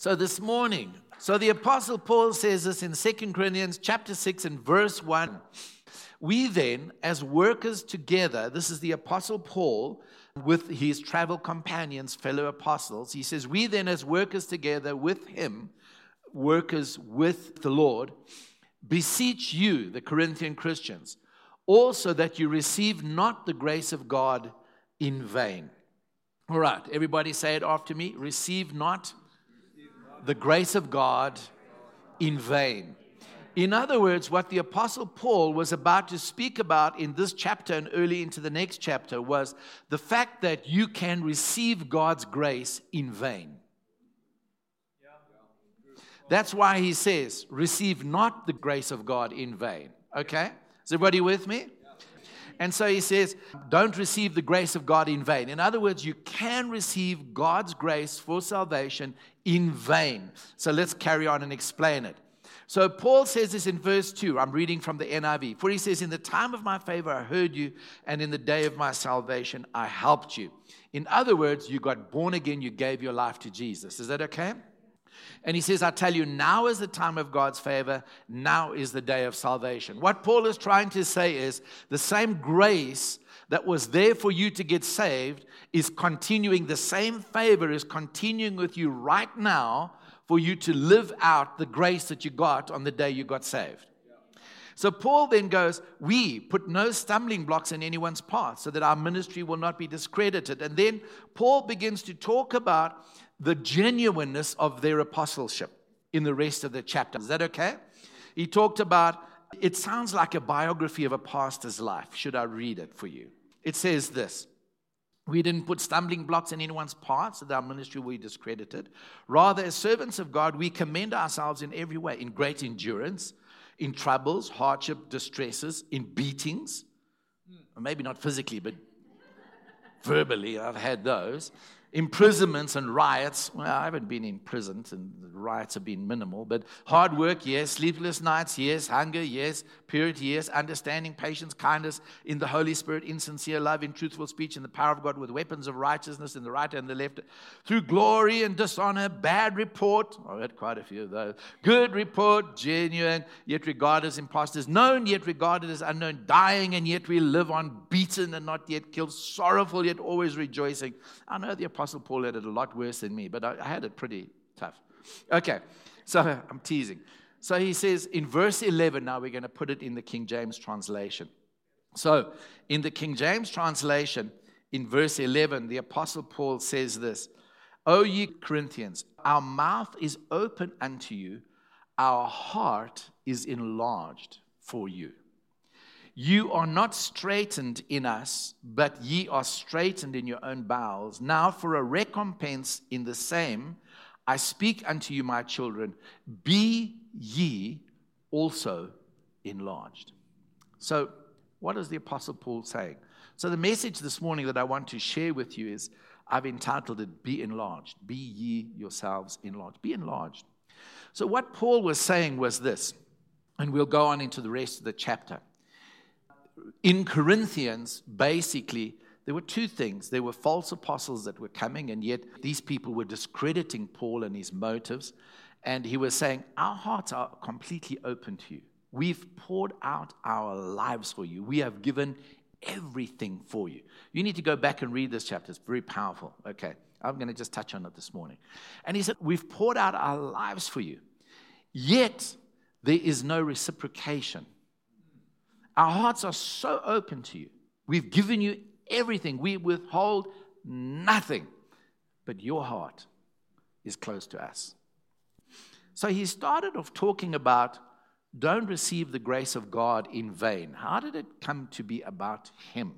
So this morning, so the apostle Paul says this in 2 Corinthians chapter 6 and verse 1. We then, as workers together, this is the apostle Paul with his travel companions, fellow apostles. He says, We then, as workers together with him, workers with the Lord, beseech you, the Corinthian Christians, also that you receive not the grace of God in vain. All right, everybody say it after me. Receive not the grace of God in vain. In other words, what the Apostle Paul was about to speak about in this chapter and early into the next chapter was the fact that you can receive God's grace in vain. That's why he says, receive not the grace of God in vain. Okay? Is everybody with me? And so he says, don't receive the grace of God in vain. In other words, you can receive God's grace for salvation in vain. So let's carry on and explain it. So Paul says this in verse 2. I'm reading from the NIV. For he says, In the time of my favor I heard you, and in the day of my salvation I helped you. In other words, you got born again, you gave your life to Jesus. Is that okay? And he says, I tell you, now is the time of God's favor. Now is the day of salvation. What Paul is trying to say is the same grace that was there for you to get saved is continuing, the same favor is continuing with you right now for you to live out the grace that you got on the day you got saved. So Paul then goes, We put no stumbling blocks in anyone's path so that our ministry will not be discredited. And then Paul begins to talk about the genuineness of their apostleship in the rest of the chapter. Is that okay? He talked about it sounds like a biography of a pastor's life. Should I read it for you? It says this We didn't put stumbling blocks in anyone's path so that our ministry will be discredited. Rather, as servants of God, we commend ourselves in every way, in great endurance, in troubles, hardship, distresses, in beatings. Maybe not physically, but verbally, I've had those imprisonments and riots. Well, I haven't been imprisoned, and the riots have been minimal, but hard work, yes. Sleepless nights, yes. Hunger, yes. Purity, yes. Understanding, patience, kindness in the Holy Spirit, insincere love, in truthful speech, in the power of God, with weapons of righteousness in the right and the left. Through glory and dishonor, bad report. Oh, I had quite a few of those. Good report, genuine, yet regarded as impostors. Known, yet regarded as unknown. Dying, and yet we live on. Beaten, and not yet killed. Sorrowful, yet always rejoicing. I know the Apostle Paul had it a lot worse than me, but I, I had it pretty tough. Okay, so I'm teasing. So he says in verse 11, now we're going to put it in the King James translation. So in the King James translation, in verse 11, the Apostle Paul says this O ye Corinthians, our mouth is open unto you, our heart is enlarged for you. You are not straitened in us, but ye are straitened in your own bowels. Now, for a recompense in the same, I speak unto you, my children, be ye also enlarged. So, what is the Apostle Paul saying? So, the message this morning that I want to share with you is I've entitled it, Be Enlarged. Be ye yourselves enlarged. Be enlarged. So, what Paul was saying was this, and we'll go on into the rest of the chapter in Corinthians, basically, there were two things. There were false apostles that were coming, and yet these people were discrediting Paul and his motives. And he was saying, Our hearts are completely open to you. We've poured out our lives for you. We have given everything for you. You need to go back and read this chapter. It's very powerful. Okay. I'm going to just touch on it this morning. And he said, We've poured out our lives for you. Yet there is no reciprocation. Our hearts are so open to you. We've given you everything, we withhold nothing. But your heart is close to us. So he started off talking about don't receive the grace of God in vain. How did it come to be about him?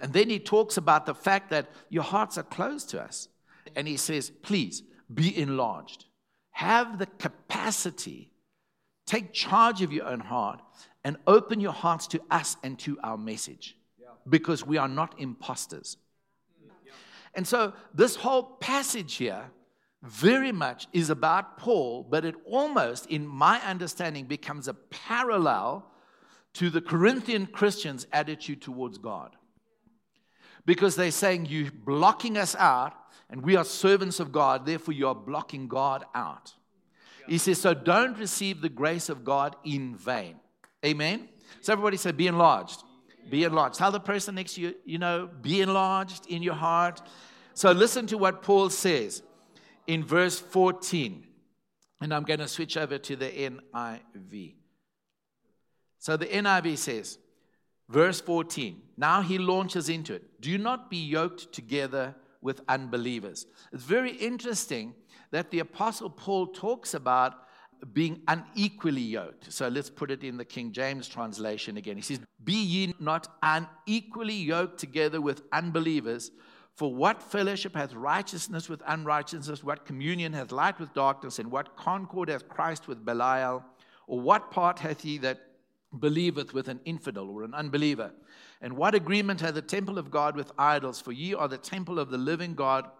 And then he talks about the fact that your hearts are closed to us. And he says, please be enlarged. Have the capacity, take charge of your own heart, and open your hearts to us and to our message because we are not imposters. And so, this whole passage here very much is about Paul, but it almost, in my understanding, becomes a parallel to the Corinthian Christians' attitude towards God. Because they're saying, You're blocking us out And we are servants of God, therefore, you are blocking God out. He says, So don't receive the grace of God in vain. Amen. So everybody say, Be enlarged. Be enlarged. Tell the person next to you, you know, be enlarged in your heart. So listen to what Paul says in verse 14. And I'm going to switch over to the NIV. So the NIV says, verse 14, now he launches into it. Do not be yoked together with unbelievers. It's very interesting that the Apostle Paul talks about being unequally yoked. So let's put it in the King James translation again. He says, Be ye not unequally yoked together with unbelievers. For what fellowship hath righteousness with unrighteousness? What communion hath light with darkness? And what concord hath Christ with Belial? Or what part hath he that believeth with an infidel or an unbeliever? And what agreement hath the temple of God with idols? For ye are the temple of the living God.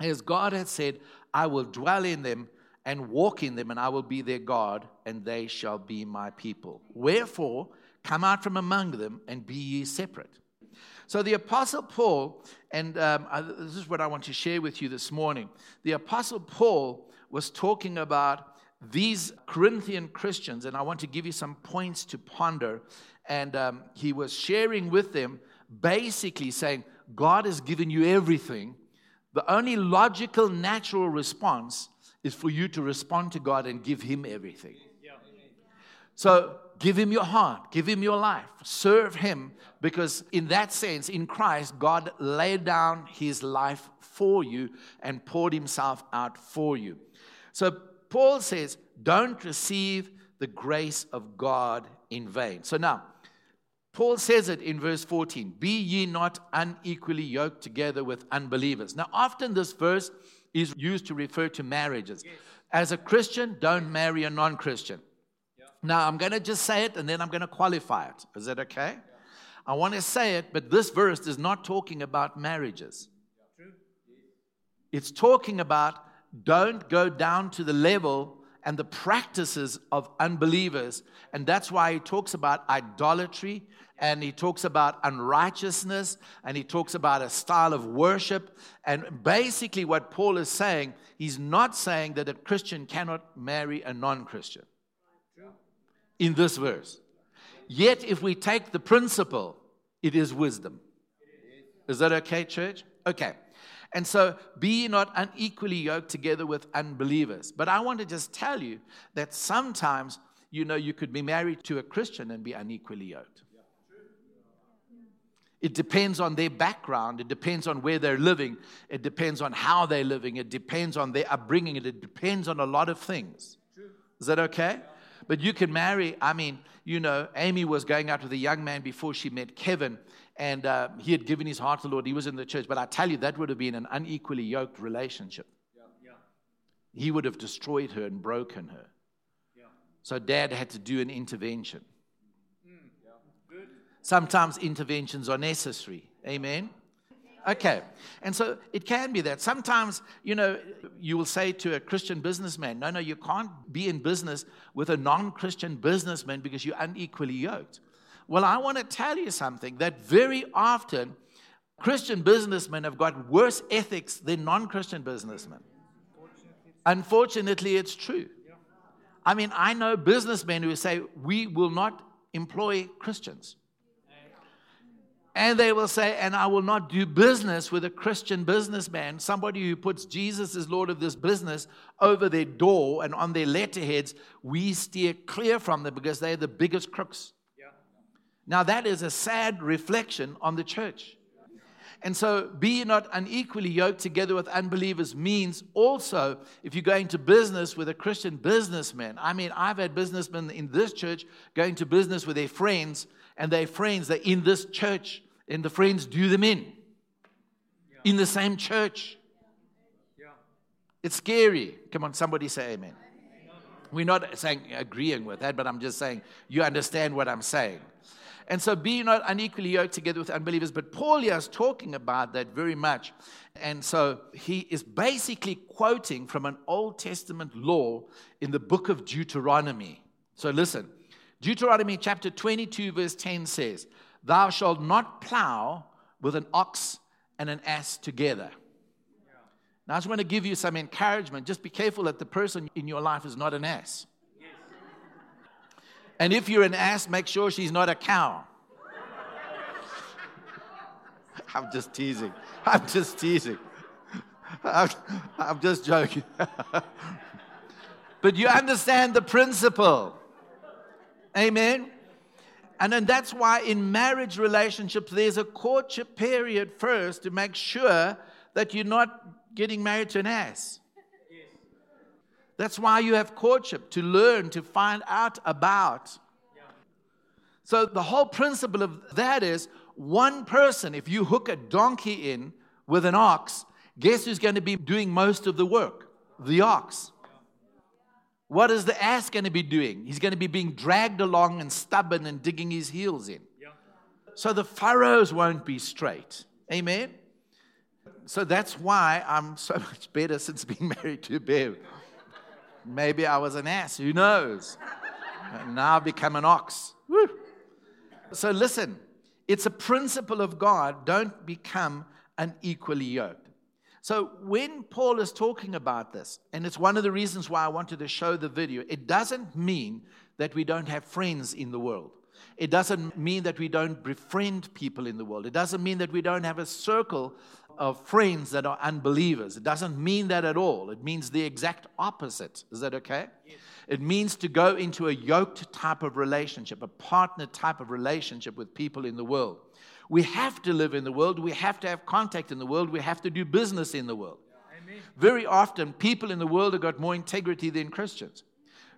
As God hath said, I will dwell in them and walk in them, and I will be their God, and they shall be my people. Wherefore, come out from among them and be ye separate. So the Apostle Paul, and um, I, this is what I want to share with you this morning. The Apostle Paul was talking about these Corinthian Christians, and I want to give you some points to ponder. And um, he was sharing with them, basically saying, God has given you everything. The only logical, natural response is for you to respond to God and give Him everything. So give Him your heart, give Him your life, serve Him, because in that sense, in Christ, God laid down His life for you and poured Himself out for you. So Paul says, don't receive the grace of God in vain. So now, Paul says it in verse 14 Be ye not unequally yoked together with unbelievers. Now, often this verse is used to refer to marriages. As a Christian, don't marry a non Christian. Now, I'm going to just say it and then I'm going to qualify it. Is that okay? I want to say it, but this verse is not talking about marriages. It's talking about don't go down to the level and the practices of unbelievers. And that's why he talks about idolatry and he talks about unrighteousness and he talks about a style of worship. And basically, what Paul is saying, he's not saying that a Christian cannot marry a non Christian in this verse. Yet, if we take the principle, it is wisdom. Is that okay, church? Okay. And so, be not unequally yoked together with unbelievers. But I want to just tell you that sometimes, you know, you could be married to a Christian and be unequally yoked. It depends on their background. It depends on where they're living. It depends on how they're living. It depends on their upbringing. It depends on a lot of things. Is that okay? But you can marry, I mean, you know, Amy was going out with a young man before she met Kevin, and uh, he had given his heart to the Lord. He was in the church. But I tell you, that would have been an unequally yoked relationship. Yeah. Yeah. He would have destroyed her and broken her. Yeah. So dad had to do an intervention. Sometimes interventions are necessary. Amen. Okay. And so it can be that. Sometimes, you know, you will say to a Christian businessman, no, no, you can't be in business with a non Christian businessman because you're unequally yoked. Well, I want to tell you something that very often Christian businessmen have got worse ethics than non Christian businessmen. Unfortunately, it's true. I mean, I know businessmen who say, we will not employ Christians. And they will say, and I will not do business with a Christian businessman, somebody who puts Jesus as Lord of this business over their door and on their letterheads. We steer clear from them because they're the biggest crooks. Yeah. Now, that is a sad reflection on the church. And so, be not unequally yoked together with unbelievers means also, if you're going to business with a Christian businessman, I mean, I've had businessmen in this church going to business with their friends, and their friends, they're in this church and the friends do them in in the same church. It's scary. Come on, somebody say amen. We're not saying agreeing with that, but I'm just saying you understand what I'm saying. And so be not unequally yoked together with unbelievers. But Paul here is talking about that very much. And so he is basically quoting from an Old Testament law in the book of Deuteronomy. So listen Deuteronomy chapter 22, verse 10 says, Thou shalt not plow with an ox and an ass together. Now, I just want to give you some encouragement. Just be careful that the person in your life is not an ass. And if you're an ass, make sure she's not a cow. I'm just teasing. I'm just teasing. I'm, I'm just joking. but you understand the principle. Amen. And then that's why in marriage relationships, there's a courtship period first to make sure that you're not getting married to an ass. That's why you have courtship to learn, to find out about. So, the whole principle of that is one person, if you hook a donkey in with an ox, guess who's going to be doing most of the work? The ox. What is the ass going to be doing? He's going to be being dragged along and stubborn and digging his heels in. So the furrows won't be straight. Amen? So that's why I'm so much better since being married to Bev. Maybe I was an ass, who knows? And now I've become an ox. Woo. So listen, it's a principle of God. Don't become unequally yoked. So, when Paul is talking about this, and it's one of the reasons why I wanted to show the video, it doesn't mean that we don't have friends in the world. It doesn't mean that we don't befriend people in the world. It doesn't mean that we don't have a circle of friends that are unbelievers. It doesn't mean that at all. It means the exact opposite. Is that okay? Yes. It means to go into a yoked type of relationship, a partner type of relationship with people in the world. We have to live in the world. We have to have contact in the world. We have to do business in the world. Amen. Very often, people in the world have got more integrity than Christians.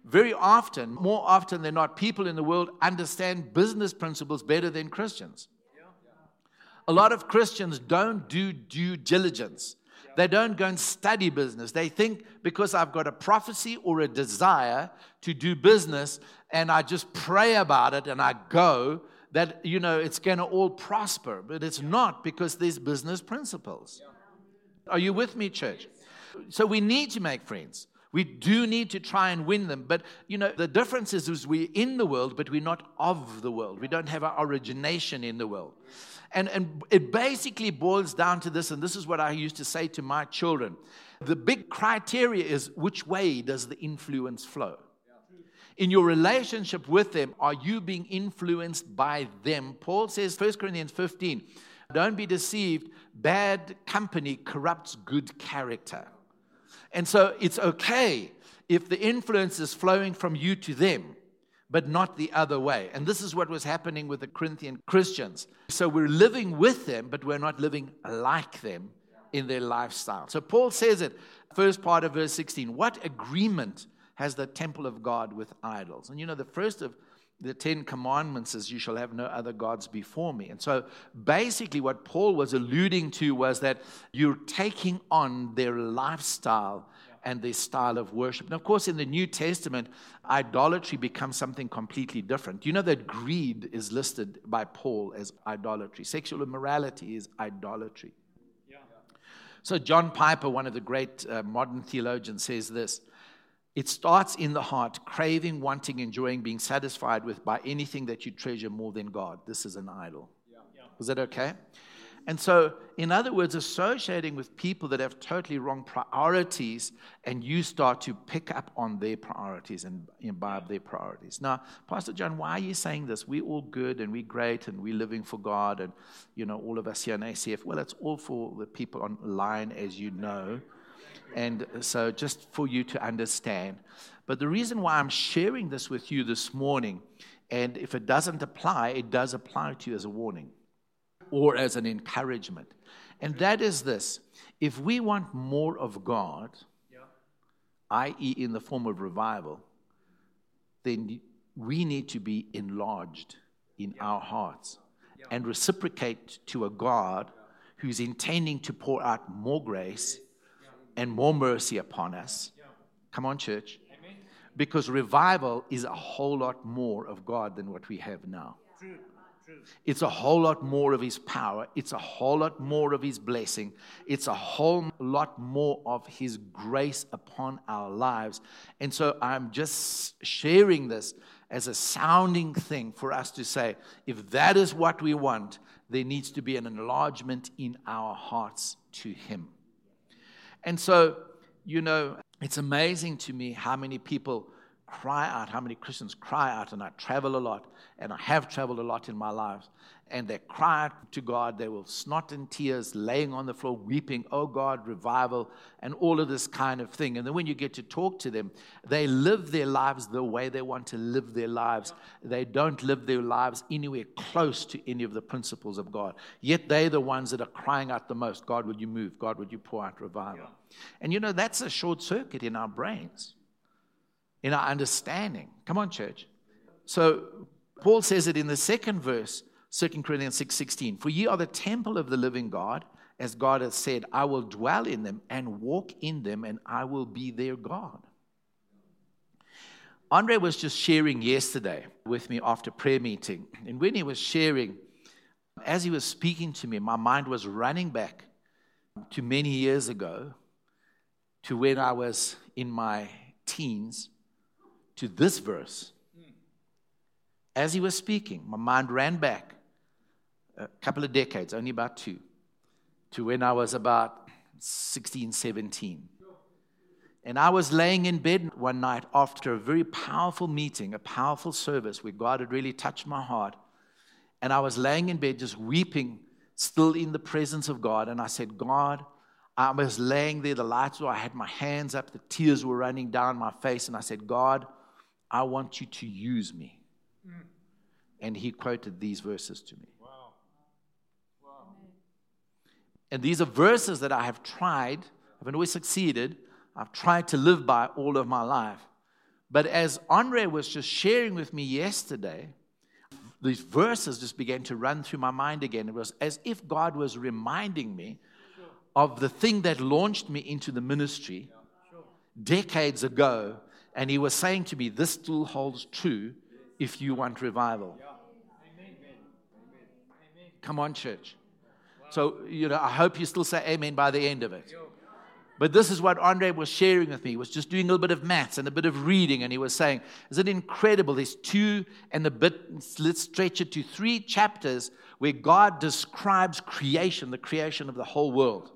Very often, more often than not, people in the world understand business principles better than Christians. A lot of Christians don't do due diligence. They don't go and study business. They think because I've got a prophecy or a desire to do business and I just pray about it and I go, that, you know, it's going to all prosper. But it's not because there's business principles. Are you with me, church? So we need to make friends. We do need to try and win them. But, you know, the difference is, is we're in the world, but we're not of the world. We don't have our origination in the world. And, and it basically boils down to this, and this is what I used to say to my children. The big criteria is which way does the influence flow? In your relationship with them, are you being influenced by them? Paul says, 1 Corinthians 15, don't be deceived. Bad company corrupts good character. And so it's okay if the influence is flowing from you to them, but not the other way. And this is what was happening with the Corinthian Christians. So we're living with them, but we're not living like them in their lifestyle. So Paul says it, first part of verse 16 What agreement has the temple of God with idols. And you know, the first of the Ten Commandments is, You shall have no other gods before me. And so basically, what Paul was alluding to was that you're taking on their lifestyle and their style of worship. And of course, in the New Testament, idolatry becomes something completely different. You know that greed is listed by Paul as idolatry, sexual immorality is idolatry. So, John Piper, one of the great uh, modern theologians, says this it starts in the heart, craving, wanting, enjoying, being satisfied with by anything that you treasure more than God. This is an idol. Yeah. Is that okay? And so, in other words, associating with people that have totally wrong priorities, and you start to pick up on their priorities and imbibe their priorities. Now, Pastor John, why are you saying this? We're all good and we're great and we're living for God, and you know, all of us here in ACF. Well, it's all for the people online, as you know. And so, just for you to understand. But the reason why I'm sharing this with you this morning, and if it doesn't apply, it does apply to you as a warning or as an encouragement. And that is this if we want more of God, yeah. i.e., in the form of revival, then we need to be enlarged in yeah. our hearts yeah. and reciprocate to a God who's intending to pour out more grace and more mercy upon us. Come on, church. Because revival is a whole lot more of God than what we have now. It's a whole lot more of His power. It's a whole lot more of His blessing. It's a whole lot more of His grace upon our lives. And so I'm just sharing this as a sounding thing for us to say if that is what we want, there needs to be an enlargement in our hearts to Him. And so, you know, it's amazing to me how many people cry out, how many Christians cry out, and I travel a lot, and I have traveled a lot in my life, and they cry out to God. They will snot and tears, laying on the floor, weeping, Oh God, revival, and all of this kind of thing. And then when you get to talk to them, they live their lives the way they want to live their lives. They don't live their lives anywhere close to any of the principles of God. Yet they're the ones that are crying out the most God, would you move? God, would you pour out revival? And you know, that's a short circuit in our brains in our understanding. Come on, church. So Paul says it in the second verse, 2 Corinthians 6 16. For ye are the temple of the living God, as God has said, I will dwell in them and walk in them, and I will be their God. Andre was just sharing yesterday with me after prayer meeting. And when he was sharing, as he was speaking to me, my mind was running back to many years ago, to when I was in my teens to this verse. As he was speaking, my mind ran back a couple of decades, only about two, to when I was about 16, 17. And I was laying in bed one night after a very powerful meeting, a powerful service where God had really touched my heart. And I was laying in bed just weeping, still in the presence of God. And I said, God, I was laying there, the lights were, I had my hands up, the tears were running down my face. And I said, God, I want you to use me. Mm. And he quoted these verses to me. Wow. Wow. And these are verses that I have tried, I haven't always succeeded, I've tried to live by all of my life. But as Andre was just sharing with me yesterday, these verses just began to run through my mind again. It was as if God was reminding me of the thing that launched me into the ministry decades ago and he was saying to me, This still holds true if you want revival. Come on, church. So, you know, I hope you still say amen by the end of it. But this is what Andre was sharing with me. He was just doing a little bit of maths and a bit of reading, and he was saying, Is it incredible? There's two and a bit, let's stretch it to three chapters where God describes creation, the creation of the whole world.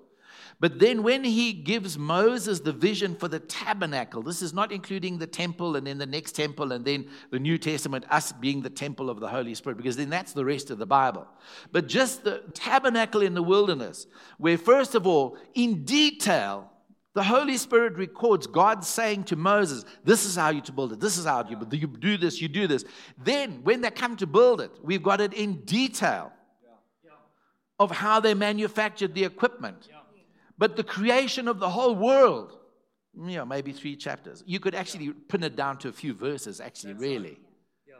But then when he gives Moses the vision for the tabernacle, this is not including the temple and then the next temple and then the New Testament, us being the temple of the Holy Spirit, because then that's the rest of the Bible. But just the tabernacle in the wilderness, where first of all, in detail, the Holy Spirit records God saying to Moses, This is how you to build it. This is how you, you do this, you do this. Then, when they come to build it, we've got it in detail of how they manufactured the equipment but the creation of the whole world, you know, maybe three chapters. You could actually pin it down to a few verses, actually, That's really. Right. Yeah.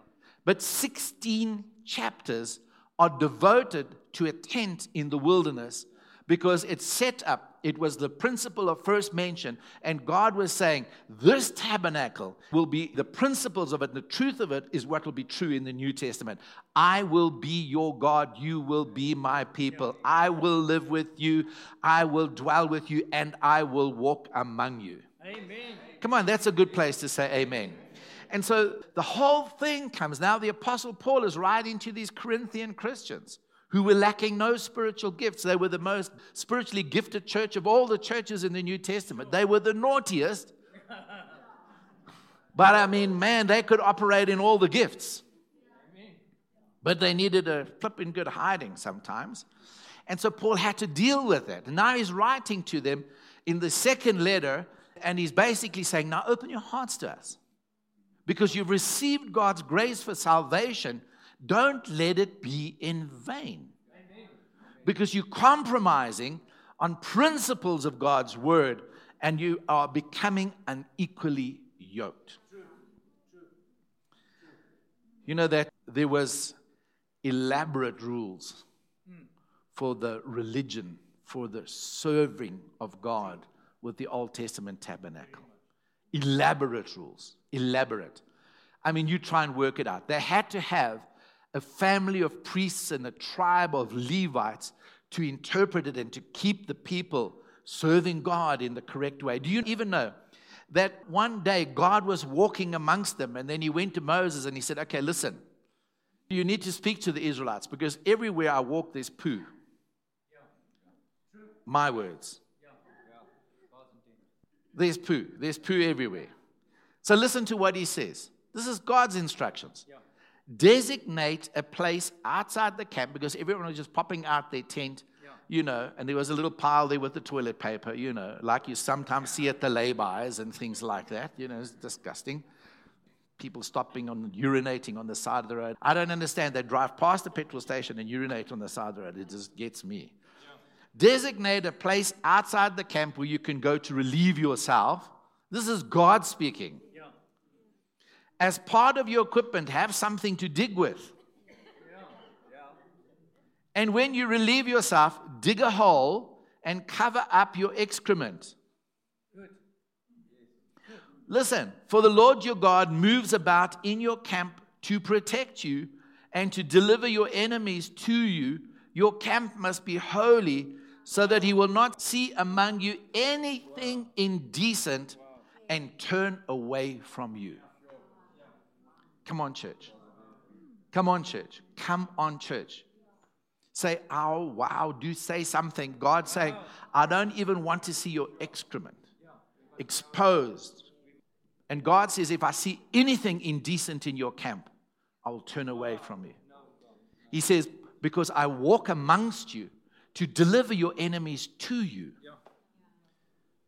But 16 chapters are devoted to a tent in the wilderness because it's set up it was the principle of first mention. And God was saying, This tabernacle will be the principles of it, and the truth of it is what will be true in the New Testament. I will be your God. You will be my people. I will live with you. I will dwell with you, and I will walk among you. Amen. Come on, that's a good place to say amen. And so the whole thing comes. Now, the Apostle Paul is writing to these Corinthian Christians who were lacking no spiritual gifts. They were the most spiritually gifted church of all the churches in the New Testament. They were the naughtiest. But I mean, man, they could operate in all the gifts. But they needed a flipping good hiding sometimes. And so Paul had to deal with it. And now he's writing to them in the second letter, and he's basically saying, Now open your hearts to us. Because you've received God's grace for salvation don't let it be in vain. Because you're compromising on principles of God's word and you are becoming unequally yoked. You know that there was elaborate rules for the religion, for the serving of God with the Old Testament tabernacle. Elaborate rules, elaborate. I mean, you try and work it out. They had to have a family of priests and a tribe of Levites to interpret it and to keep the people serving God in the correct way. Do you even know that one day God was walking amongst them and then he went to Moses and he said, Okay, listen, you need to speak to the Israelites because everywhere I walk, there's poo. My words. There's poo. There's poo everywhere. So listen to what he says. This is God's instructions. Designate a place outside the camp because everyone was just popping out their tent, yeah. you know, and there was a little pile there with the toilet paper, you know, like you sometimes see at the lay-bys and things like that. You know, it's disgusting. People stopping on urinating on the side of the road. I don't understand. They drive past the petrol station and urinate on the side of the road. It just gets me. Designate a place outside the camp where you can go to relieve yourself. This is God speaking. As part of your equipment, have something to dig with. Yeah. Yeah. And when you relieve yourself, dig a hole and cover up your excrement. Listen, for the Lord your God moves about in your camp to protect you and to deliver your enemies to you. Your camp must be holy so that he will not see among you anything indecent and turn away from you. Come on, church. Come on, church. Come on, church. Say, oh, wow, do say something. God saying, I don't even want to see your excrement exposed. And God says, if I see anything indecent in your camp, I will turn away from you. He says, because I walk amongst you to deliver your enemies to you.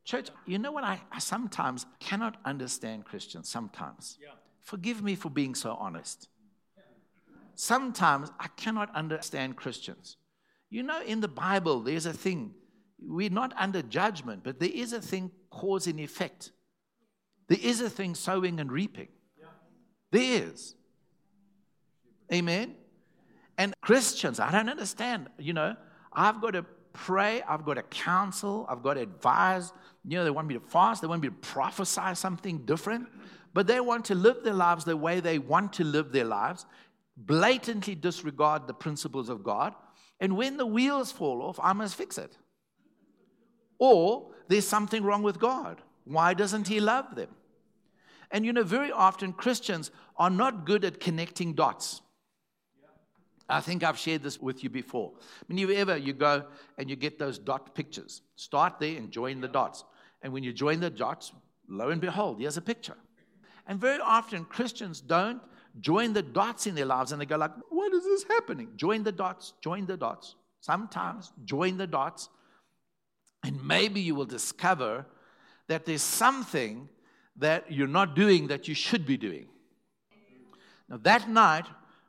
Church, you know what? I, I, sometimes cannot understand Christians. Sometimes. Forgive me for being so honest. Sometimes I cannot understand Christians. You know, in the Bible, there's a thing. We're not under judgment, but there is a thing cause and effect. There is a thing sowing and reaping. There is. Amen. And Christians, I don't understand. You know, I've got to pray, I've got to counsel, I've got to advise. You know, they want me to fast, they want me to prophesy something different, but they want to live their lives the way they want to live their lives, blatantly disregard the principles of God. And when the wheels fall off, I must fix it. Or there's something wrong with God. Why doesn't He love them? And you know, very often Christians are not good at connecting dots. I think I've shared this with you before. I mean, you ever you go and you get those dot pictures. Start there and join the dots. And when you join the dots, lo and behold, here's a picture. And very often Christians don't join the dots in their lives and they go like, what is this happening? Join the dots, join the dots. Sometimes join the dots. And maybe you will discover that there's something that you're not doing that you should be doing. Now, that night,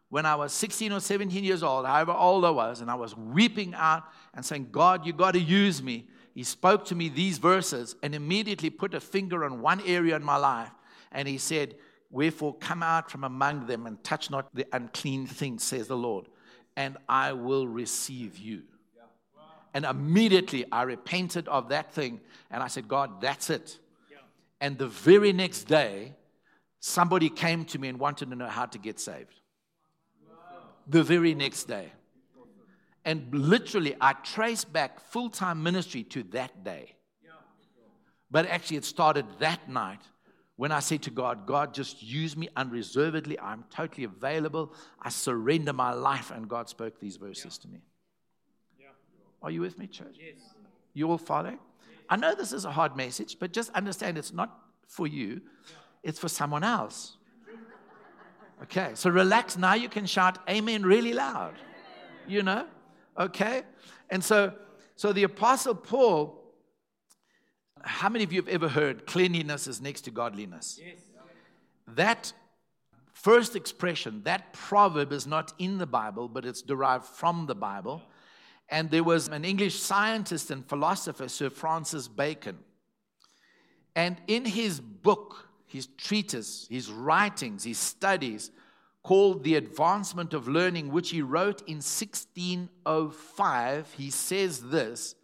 when I was 16 or 17 years old, however old I was, and I was weeping out and saying, God, you got to use me. He spoke to me these verses and immediately put a finger on one area in my life. And he said, Wherefore come out from among them and touch not the unclean thing, says the Lord, and I will receive you. And immediately I repented of that thing and I said, God, that's it. And the very next day, somebody came to me and wanted to know how to get saved the very next day. And literally, I trace back full time ministry to that day. But actually, it started that night when I said to God, God, just use me unreservedly. I'm totally available. I surrender my life. And God spoke these verses to me. Are you with me, church? Yes. You all follow? I know this is a hard message, but just understand it's not for you, it's for someone else. Okay, so relax. Now you can shout amen really loud. You know? Okay? And so so the apostle Paul how many of you have ever heard cleanliness is next to godliness? Yes. That first expression, that proverb is not in the Bible, but it's derived from the Bible. And there was an English scientist and philosopher, Sir Francis Bacon. And in his book, his treatise, his writings, his studies, called The Advancement of Learning, which he wrote in 1605, he says this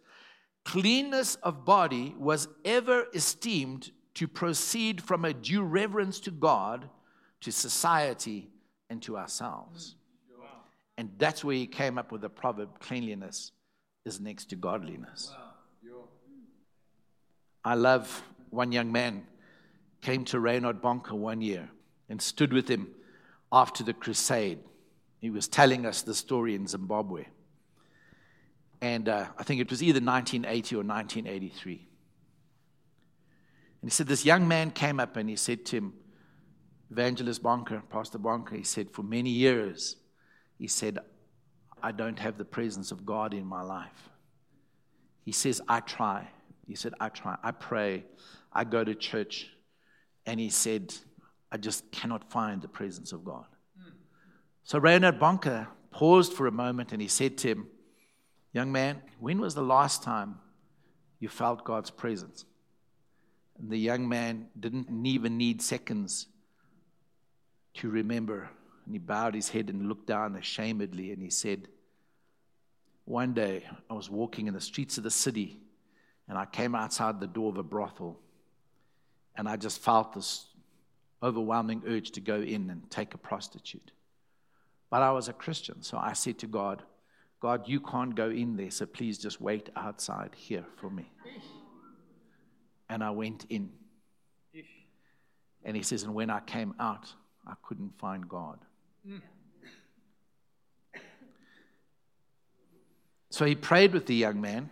Cleanness of body was ever esteemed to proceed from a due reverence to God, to society, and to ourselves. And that's where he came up with the proverb cleanliness is next to godliness. I love one young man came to Reinhard Bonnke one year and stood with him after the crusade. He was telling us the story in Zimbabwe. And uh, I think it was either 1980 or 1983. And he said, This young man came up and he said to him, Evangelist Bonnke, Pastor Bonnke, he said, For many years, he said, I don't have the presence of God in my life. He says, I try. He said, I try. I pray. I go to church. And he said, I just cannot find the presence of God. So Reinhard Bonnke paused for a moment and he said to him, Young man, when was the last time you felt God's presence? And the young man didn't even need seconds to remember. And he bowed his head and looked down ashamedly and he said, One day I was walking in the streets of the city and I came outside the door of a brothel and I just felt this overwhelming urge to go in and take a prostitute. But I was a Christian, so I said to God, God, you can't go in there, so please just wait outside here for me. And I went in. And he says, and when I came out, I couldn't find God. So he prayed with the young man,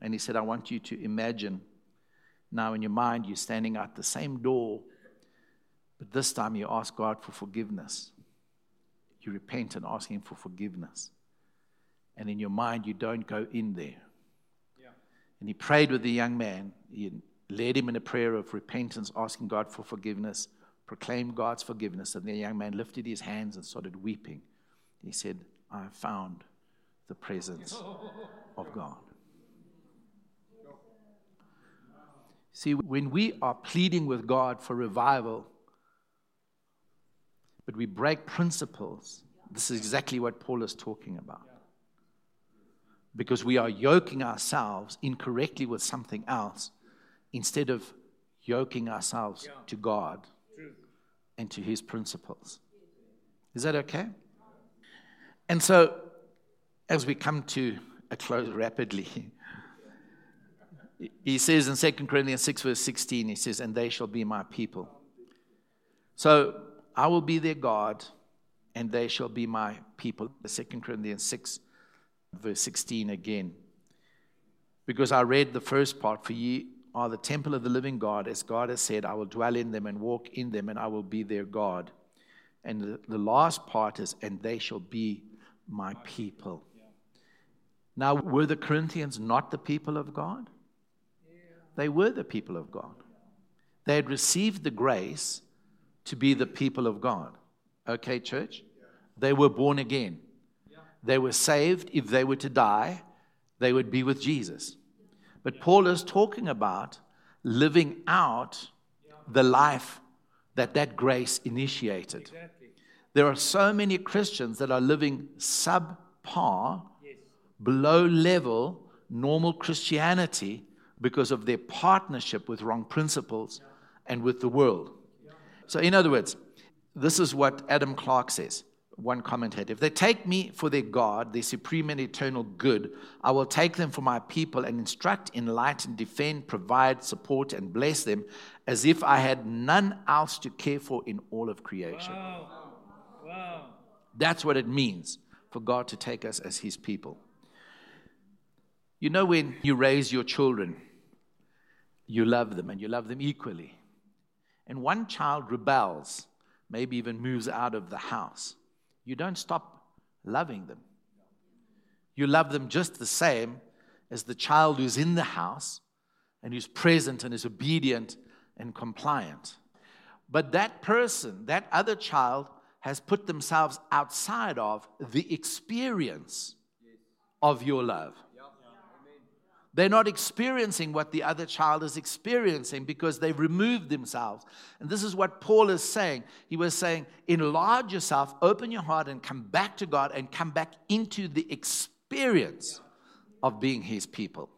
and he said, I want you to imagine now in your mind you're standing at the same door, but this time you ask God for forgiveness. You repent and ask Him for forgiveness. And in your mind, you don't go in there. Yeah. And he prayed with the young man. He led him in a prayer of repentance, asking God for forgiveness, proclaimed God's forgiveness. And the young man lifted his hands and started weeping. He said, I have found the presence of God. See, when we are pleading with God for revival, but we break principles, this is exactly what Paul is talking about. Because we are yoking ourselves incorrectly with something else instead of yoking ourselves to God and to his principles. Is that okay? And so, as we come to a close rapidly, he says in 2 Corinthians 6, verse 16, he says, And they shall be my people. So I will be their God, and they shall be my people. The 2 Corinthians 6, verse 16 again. Because I read the first part, For ye are the temple of the living God, as God has said, I will dwell in them and walk in them, and I will be their God. And the, the last part is, And they shall be my people. Now, were the Corinthians not the people of God? They were the people of God. They had received the grace to be the people of God. Okay, church? They were born again. They were saved. If they were to die, they would be with Jesus. But Paul is talking about living out the life that that grace initiated. There are so many Christians that are living subpar, below level, normal Christianity because of their partnership with wrong principles and with the world. So, in other words, this is what Adam Clarke says. One commentator, if they take me for their God, their supreme and eternal good, I will take them for my people and instruct, enlighten, defend, provide, support, and bless them as if I had none else to care for in all of creation. Wow. Wow. That's what it means for God to take us as his people. You know, when you raise your children, you love them and you love them equally. And one child rebels, maybe even moves out of the house. You don't stop loving them. You love them just the same as the child who's in the house and who's present and is obedient and compliant. But that person, that other child, has put themselves outside of the experience of your love. They're not experiencing what the other child is experiencing because they've removed themselves. And this is what Paul is saying. He was saying, enlarge yourself, open your heart, and come back to God and come back into the experience of being his people.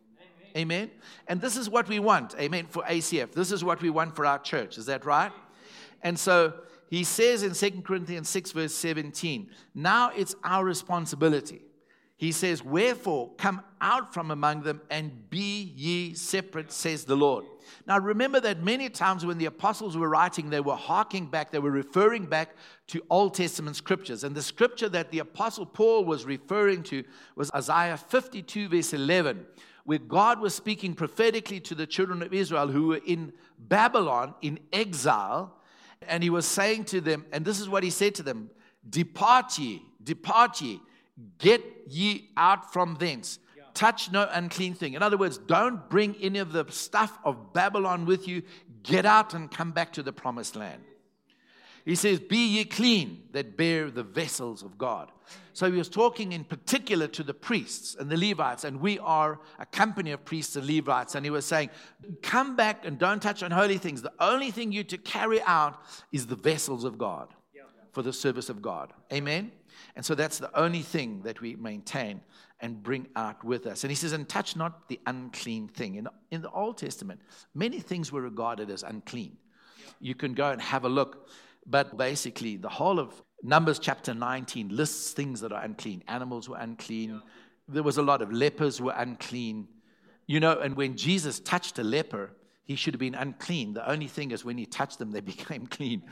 Amen. And this is what we want. Amen. For ACF. This is what we want for our church. Is that right? And so he says in 2 Corinthians 6, verse 17, now it's our responsibility he says, Wherefore, come out from among them and be ye separate, says the Lord. Now, remember that many times when the apostles were writing, they were harking back, they were referring back to Old Testament scriptures. And the scripture that the apostle Paul was referring to was Isaiah 52, verse 11, where God was speaking prophetically to the children of Israel who were in Babylon in exile. And he was saying to them, and this is what he said to them Depart ye, depart ye, get ye out from thence. Touch no unclean thing. In other words, don't bring any of the stuff of Babylon with you. Get out and come back to the promised land. He says, Be ye clean that bear the vessels of God. So he was talking in particular to the priests and the Levites, and we are a company of priests and Levites. And he was saying, Come back and don't touch unholy things. The only thing you to carry out is the vessels of God for the service of God. Amen? And so that's the only thing that we maintain and bring out with us. And he says, And touch not the unclean thing. In, in the Old Testament, many things were regarded as unclean. You can go and have a look but basically, the whole of Numbers chapter 19 lists things that are unclean. Animals were unclean. There was a lot of lepers were unclean. You know, and when Jesus touched a leper, he should have been unclean. The only thing is when he touched them, they became clean.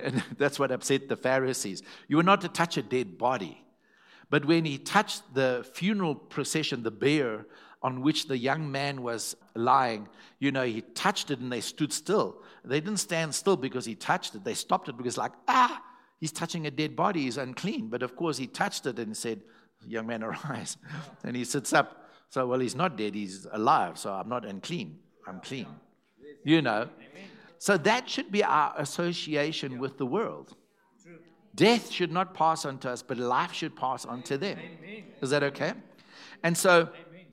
And that's what upset the Pharisees. You were not to touch a dead body. But when he touched the funeral procession, the bier on which the young man was lying, you know, he touched it and they stood still. They didn't stand still because he touched it. They stopped it because, like, ah, he's touching a dead body, he's unclean. But of course, he touched it and said, Young man, arise. And he sits up. So, well, he's not dead, he's alive. So I'm not unclean, I'm clean. You know. So that should be our association with the world. Death should not pass on to us, but life should pass on to them. Is that okay? And so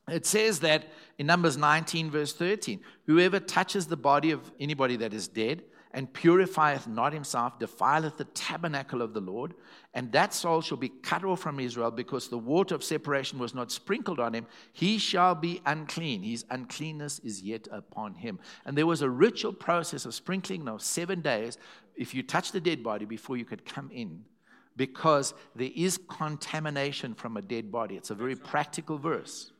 it says that in Numbers 19, verse 13 Whoever touches the body of anybody that is dead and purifieth not himself defileth the tabernacle of the Lord, and that soul shall be cut off from Israel because the water of separation was not sprinkled on him. He shall be unclean. His uncleanness is yet upon him. And there was a ritual process of sprinkling of seven days if you touch the dead body before you could come in because there is contamination from a dead body. It's a very practical verse.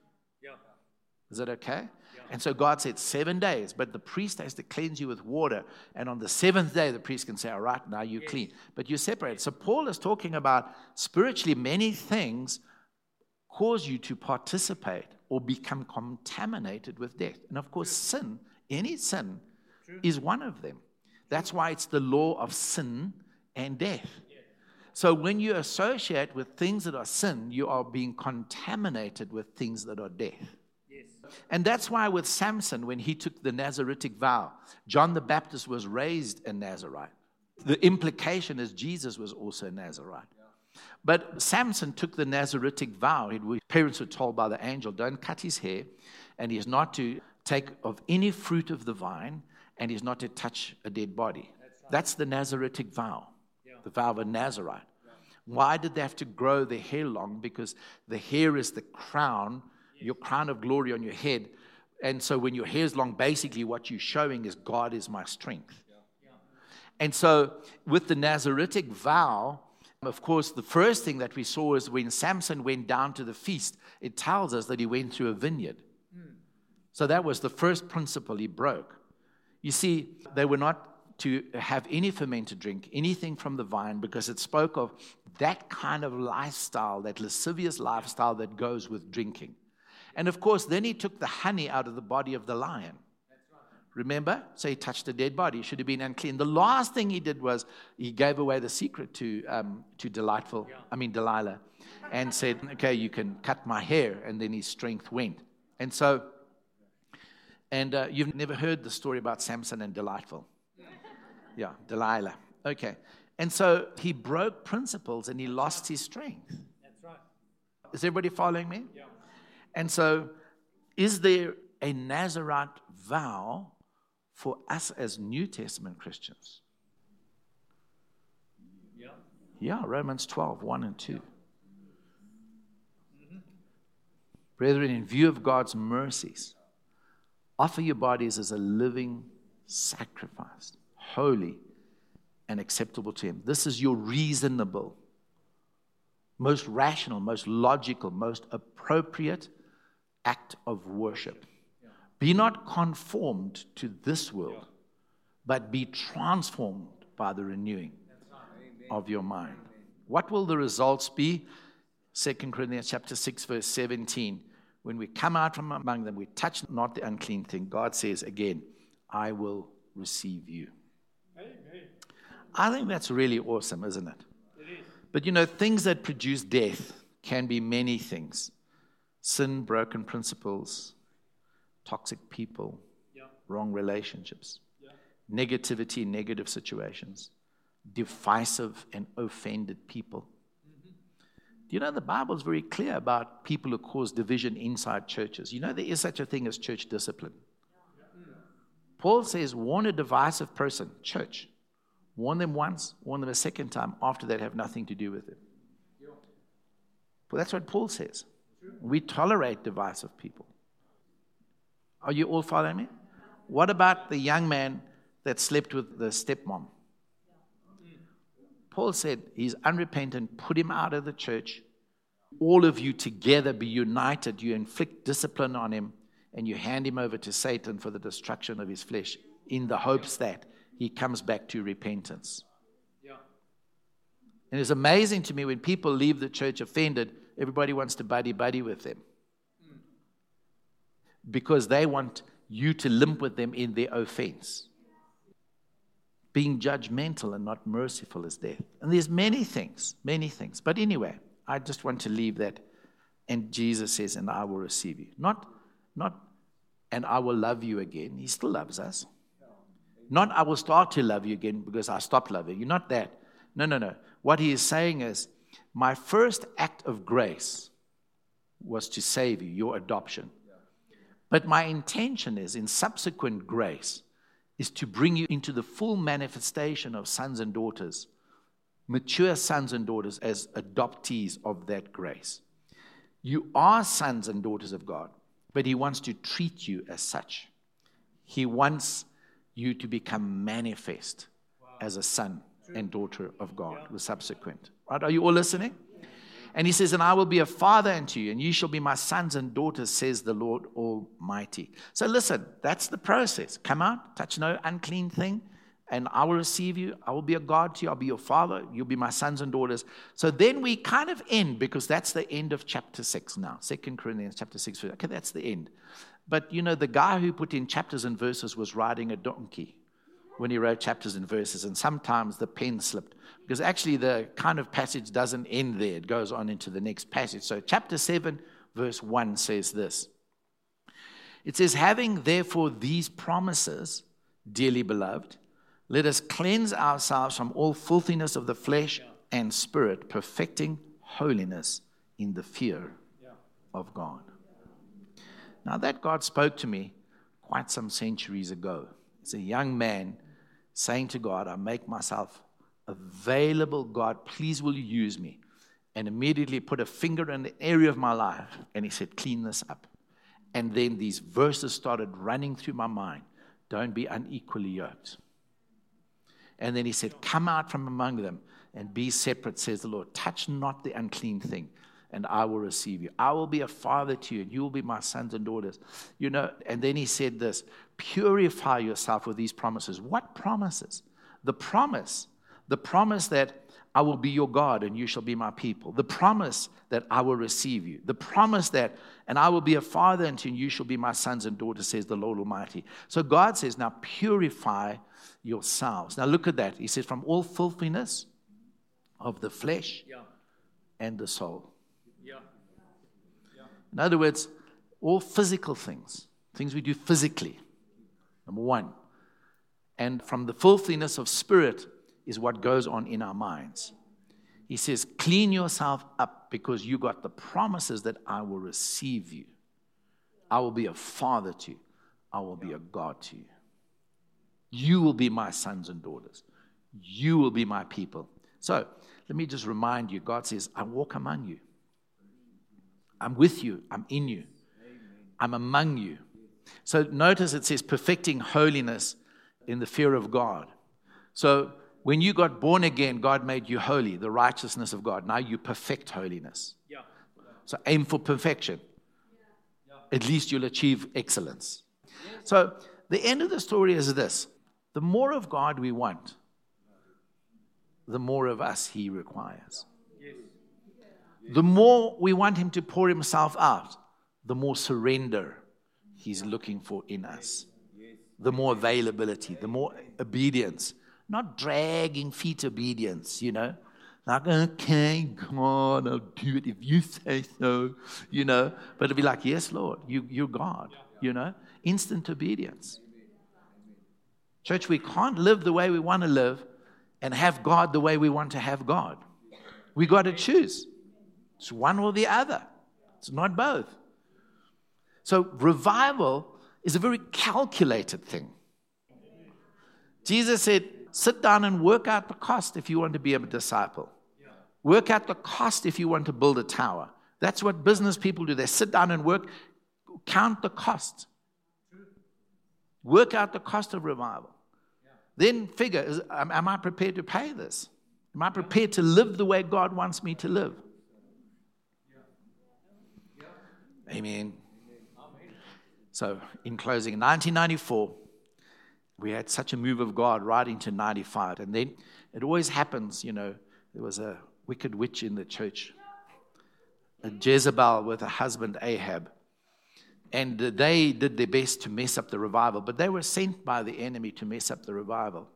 Is that okay? And so God said seven days, but the priest has to cleanse you with water. And on the seventh day, the priest can say, All right, now you're yes. clean. But you're separated. So Paul is talking about spiritually many things cause you to participate or become contaminated with death. And of course, sin, any sin, True. is one of them. That's why it's the law of sin and death. So when you associate with things that are sin, you are being contaminated with things that are death. And that's why with Samson, when he took the Nazaritic vow, John the Baptist was raised a Nazarite. The implication is Jesus was also a Nazarite. But Samson took the Nazaritic vow. His parents were told by the angel, don't cut his hair, and he's not to take of any fruit of the vine, and he's not to touch a dead body. That's the Nazaritic vow, the vow of a Nazarite. Why did they have to grow their hair long? Because the hair is the crown your crown of glory on your head. And so when your hair is long, basically what you're showing is God is my strength. And so with the Nazaritic vow, of course, the first thing that we saw is when Samson went down to the feast, it tells us that he went through a vineyard. So that was the first principle he broke. You see, they were not to have any fermented drink, anything from the vine, because it spoke of that kind of lifestyle, that lascivious lifestyle that goes with drinking. And of course, then he took the honey out of the body of the lion. Remember? So he touched a dead body. Should have been unclean. The last thing he did was he gave away the secret to, um, to Delightful, I mean, Delilah, and said, Okay, you can cut my hair. And then his strength went. And so, and uh, you've never heard the story about Samson and Delightful. Yeah, Delilah. Okay. And so he broke principles and he lost his strength. That's right. Is everybody following me? Yeah. And so, is there a Nazarite vow for us as New Testament Christians? Yeah. Yeah, Romans 12, 1 and 2. Mm-hmm. Brethren, in view of God's mercies, offer your bodies as a living sacrifice, holy and acceptable to Him. This is your reasonable, most rational, most logical, most appropriate act of worship. Be not conformed to this world, but be transformed by the renewing of your mind. What will the results be? 2 Corinthians chapter 6 verse 17 when we come out from among them, we touch not the unclean thing. God says again, I will receive you. Amen. I think that's really awesome, isn't it? It is. But you know, things that produce death can be many things sin, broken principles, toxic people, yeah. wrong relationships, yeah. negativity, negative situations, divisive and offended people. Mm-hmm. You know, the Bible is very clear about people who cause division inside churches. You know, there is such a thing as church discipline. Paul says, warn a divisive person, church. Warn them once, warn them a second time. After that, have nothing to do with it. But that's what Paul says. We tolerate divisive people. Are you all following me? What about the young man that slept with the stepmom? Paul said he's unrepentant, put him out of the church. All of you together be united. You inflict discipline on him and you hand him over to Satan for the destruction of his flesh in the hopes that he comes back to repentance. Yeah. And it's amazing to me when people leave the church offended, everybody wants to buddy buddy with them because they want you to limp with them in their offense. Being judgmental and not merciful is death. And there's many things, many things. But anyway, I just want to leave that. And Jesus says, and I will receive you. Not, not, and I will love you again. He still loves us. Not, I will start to love you again because I stopped loving you. Not that. No, no, no. What he is saying is, my first act of grace was to save you, your adoption. But my intention is, in subsequent grace, is to bring you into the full manifestation of sons and daughters, mature sons and daughters as adoptees of that grace. You are sons and daughters of God, but He wants to treat you as such. He wants you to become manifest as a son and daughter of God, the subsequent. Right? Are you all listening? And he says, And I will be a father unto you, and you shall be my sons and daughters, says the Lord Almighty. So listen, that's the process. Come out, touch no unclean thing, and I will receive you. I will be a God to you. I'll be your father. You'll be my sons and daughters. So then we kind of end, because that's the end of chapter 6 now. Second Corinthians chapter 6. Okay, that's the end. But you know, the guy who put in chapters and verses was riding a donkey when he wrote chapters and verses, and sometimes the pen slipped because actually the kind of passage doesn't end there, it goes on into the next passage. So, chapter 7, verse 1 says this It says, Having therefore these promises, dearly beloved, let us cleanse ourselves from all filthiness of the flesh and spirit, perfecting holiness in the fear of God. Now, that God spoke to me quite some centuries ago. As a young man, saying to God, I make myself available. God, please will you use me? And immediately put a finger in the area of my life. And he said, Clean this up. And then these verses started running through my mind. Don't be unequally yoked. And then he said, Come out from among them and be separate, says the Lord. Touch not the unclean thing, and I will receive you. I will be a father to you, and you will be my sons and daughters. You know, and then he said this purify yourself with these promises. What promises? The promise, the promise that I will be your God and you shall be my people. The promise that I will receive you. The promise that, and I will be a father unto you, you shall be my sons and daughters, says the Lord Almighty. So God says, now purify yourselves. Now look at that. He says, from all filthiness of the flesh yeah. and the soul. Yeah. Yeah. In other words, all physical things, things we do physically Number one. And from the filthiness of spirit is what goes on in our minds. He says, Clean yourself up because you got the promises that I will receive you. I will be a father to you. I will be a God to you. You will be my sons and daughters. You will be my people. So let me just remind you God says, I walk among you. I'm with you. I'm in you. I'm among you. So notice it says perfecting holiness in the fear of God. So when you got born again, God made you holy, the righteousness of God. Now you perfect holiness. Yeah. So aim for perfection. Yeah. At least you'll achieve excellence. So the end of the story is this the more of God we want, the more of us He requires. Yes. The more we want Him to pour Himself out, the more surrender He's looking for in us, the more availability, the more obedience, not dragging feet obedience, you know. Like, okay, God, I'll do it if you say so, you know. But it'll be like, yes, Lord, you, you're God, you know. Instant obedience. Church, we can't live the way we want to live and have God the way we want to have God. We got to choose. It's one or the other, it's not both. So, revival is a very calculated thing. Jesus said, sit down and work out the cost if you want to be a disciple. Work out the cost if you want to build a tower. That's what business people do. They sit down and work, count the cost. Work out the cost of revival. Then figure is, am I prepared to pay this? Am I prepared to live the way God wants me to live? Amen. So, in closing, in 1994, we had such a move of God right into 95. And then it always happens, you know, there was a wicked witch in the church, a Jezebel with a husband, Ahab. And they did their best to mess up the revival, but they were sent by the enemy to mess up the revival.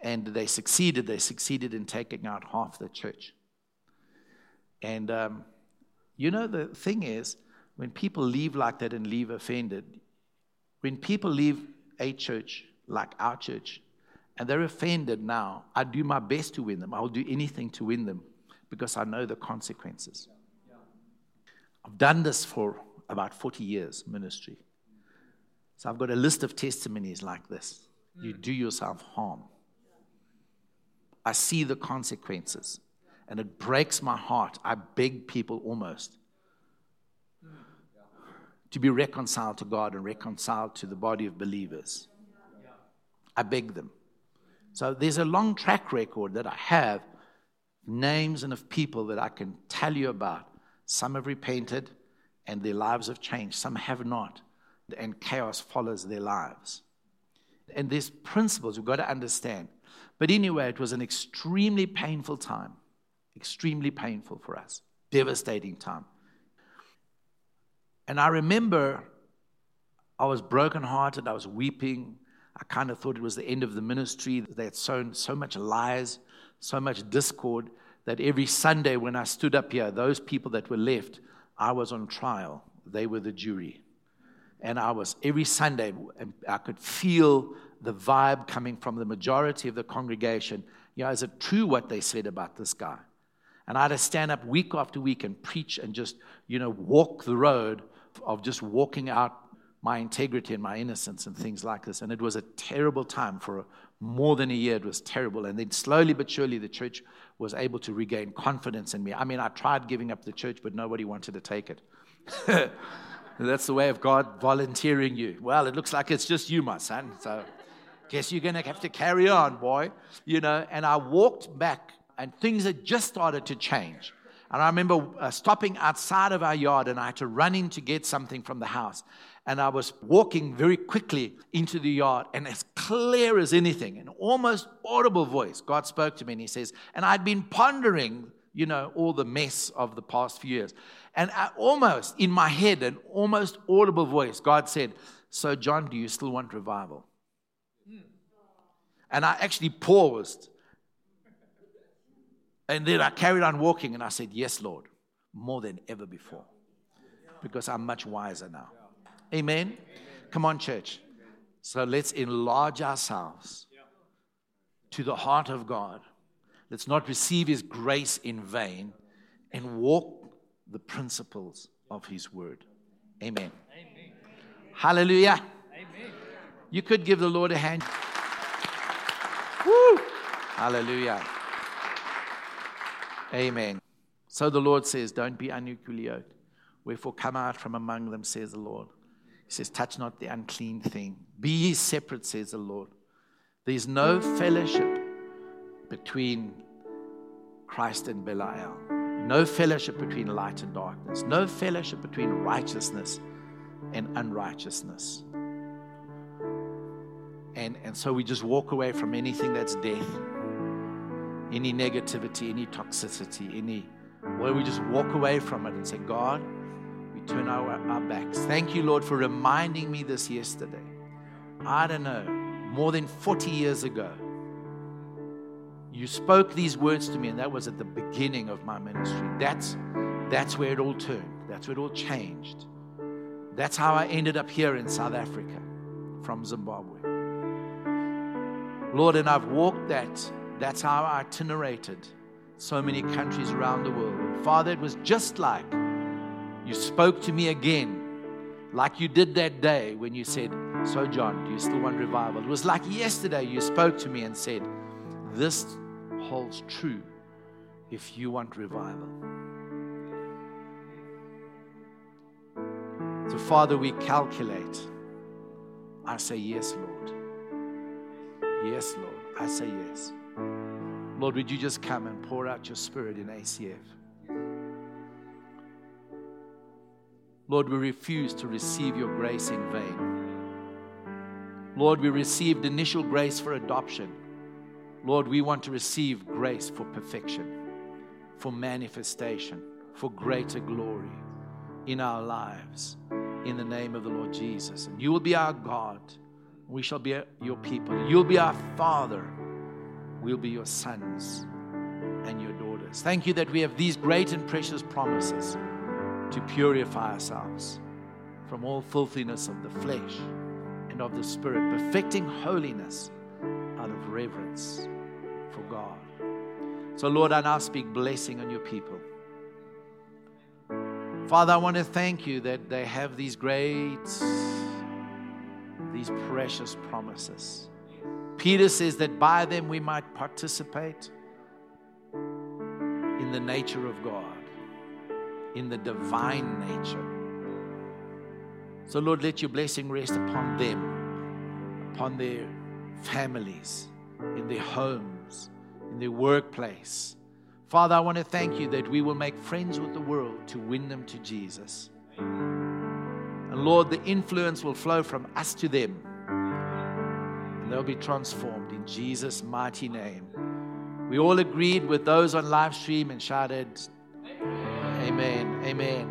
And they succeeded. They succeeded in taking out half the church. And um, you know, the thing is, when people leave like that and leave offended, when people leave a church like our church and they're offended now, I do my best to win them. I'll do anything to win them because I know the consequences. I've done this for about 40 years ministry. So I've got a list of testimonies like this. You do yourself harm. I see the consequences and it breaks my heart. I beg people almost to be reconciled to God and reconciled to the body of believers. I beg them. So there's a long track record that I have names and of people that I can tell you about. Some have repented and their lives have changed, some have not, and chaos follows their lives. And there's principles we've got to understand. But anyway, it was an extremely painful time, extremely painful for us, devastating time. And I remember I was brokenhearted, I was weeping. I kind of thought it was the end of the ministry. They had sown so much lies, so much discord, that every Sunday when I stood up here, those people that were left, I was on trial. They were the jury. And I was every Sunday, I could feel the vibe coming from the majority of the congregation. You know, is it true what they said about this guy? And I had to stand up week after week and preach and just, you know, walk the road of just walking out my integrity and my innocence and things like this. And it was a terrible time for more than a year. It was terrible. And then slowly but surely, the church was able to regain confidence in me. I mean, I tried giving up the church, but nobody wanted to take it. That's the way of God volunteering you. Well, it looks like it's just you, my son. So, guess you're going to have to carry on, boy. You know, and I walked back, and things had just started to change. And I remember uh, stopping outside of our yard, and I had to run in to get something from the house. And I was walking very quickly into the yard, and as clear as anything, an almost audible voice, God spoke to me, and He says, And I'd been pondering, you know, all the mess of the past few years. And I, almost in my head, an almost audible voice, God said, So, John, do you still want revival? And I actually paused and then I carried on walking and I said, Yes, Lord, more than ever before. Because I'm much wiser now. Amen? Come on, church. So let's enlarge ourselves to the heart of God. Let's not receive His grace in vain and walk the principles of His word. Amen. Amen. Hallelujah. Amen. You could give the Lord a hand. Woo! Hallelujah. Amen. So the Lord says, Don't be yoked. Wherefore come out from among them, says the Lord. He says, Touch not the unclean thing. Be ye separate, says the Lord. There's no fellowship between Christ and Belial. No fellowship between light and darkness. No fellowship between righteousness and unrighteousness. And, and so we just walk away from anything that's death any negativity, any toxicity, any, well, we just walk away from it and say, God, we turn our, our backs. Thank you, Lord, for reminding me this yesterday. I don't know, more than 40 years ago. You spoke these words to me, and that was at the beginning of my ministry. That's, that's where it all turned, that's where it all changed. That's how I ended up here in South Africa from Zimbabwe. Lord, and I've walked that. That's how I itinerated so many countries around the world. Father, it was just like you spoke to me again, like you did that day when you said, So, John, do you still want revival? It was like yesterday you spoke to me and said, This holds true if you want revival. So, Father, we calculate. I say, Yes, Lord. Yes, Lord. I say yes. Lord, would you just come and pour out your spirit in ACF? Lord, we refuse to receive your grace in vain. Lord, we received initial grace for adoption. Lord, we want to receive grace for perfection, for manifestation, for greater glory in our lives in the name of the Lord Jesus. And you will be our God. We shall be your people. You'll be our Father. We'll be your sons and your daughters. Thank you that we have these great and precious promises to purify ourselves from all filthiness of the flesh and of the spirit, perfecting holiness out of reverence for God. So, Lord, I now speak blessing on your people. Father, I want to thank you that they have these great, these precious promises. Peter says that by them we might participate in the nature of God in the divine nature. So, Lord, let your blessing rest upon them, upon their families, in their homes, in their workplace. Father, I want to thank you that we will make friends with the world to win them to Jesus. And Lord, the influence will flow from us to them, they'll be transformed in Jesus' mighty name. We all agreed with those on live stream and shouted, Amen. Amen.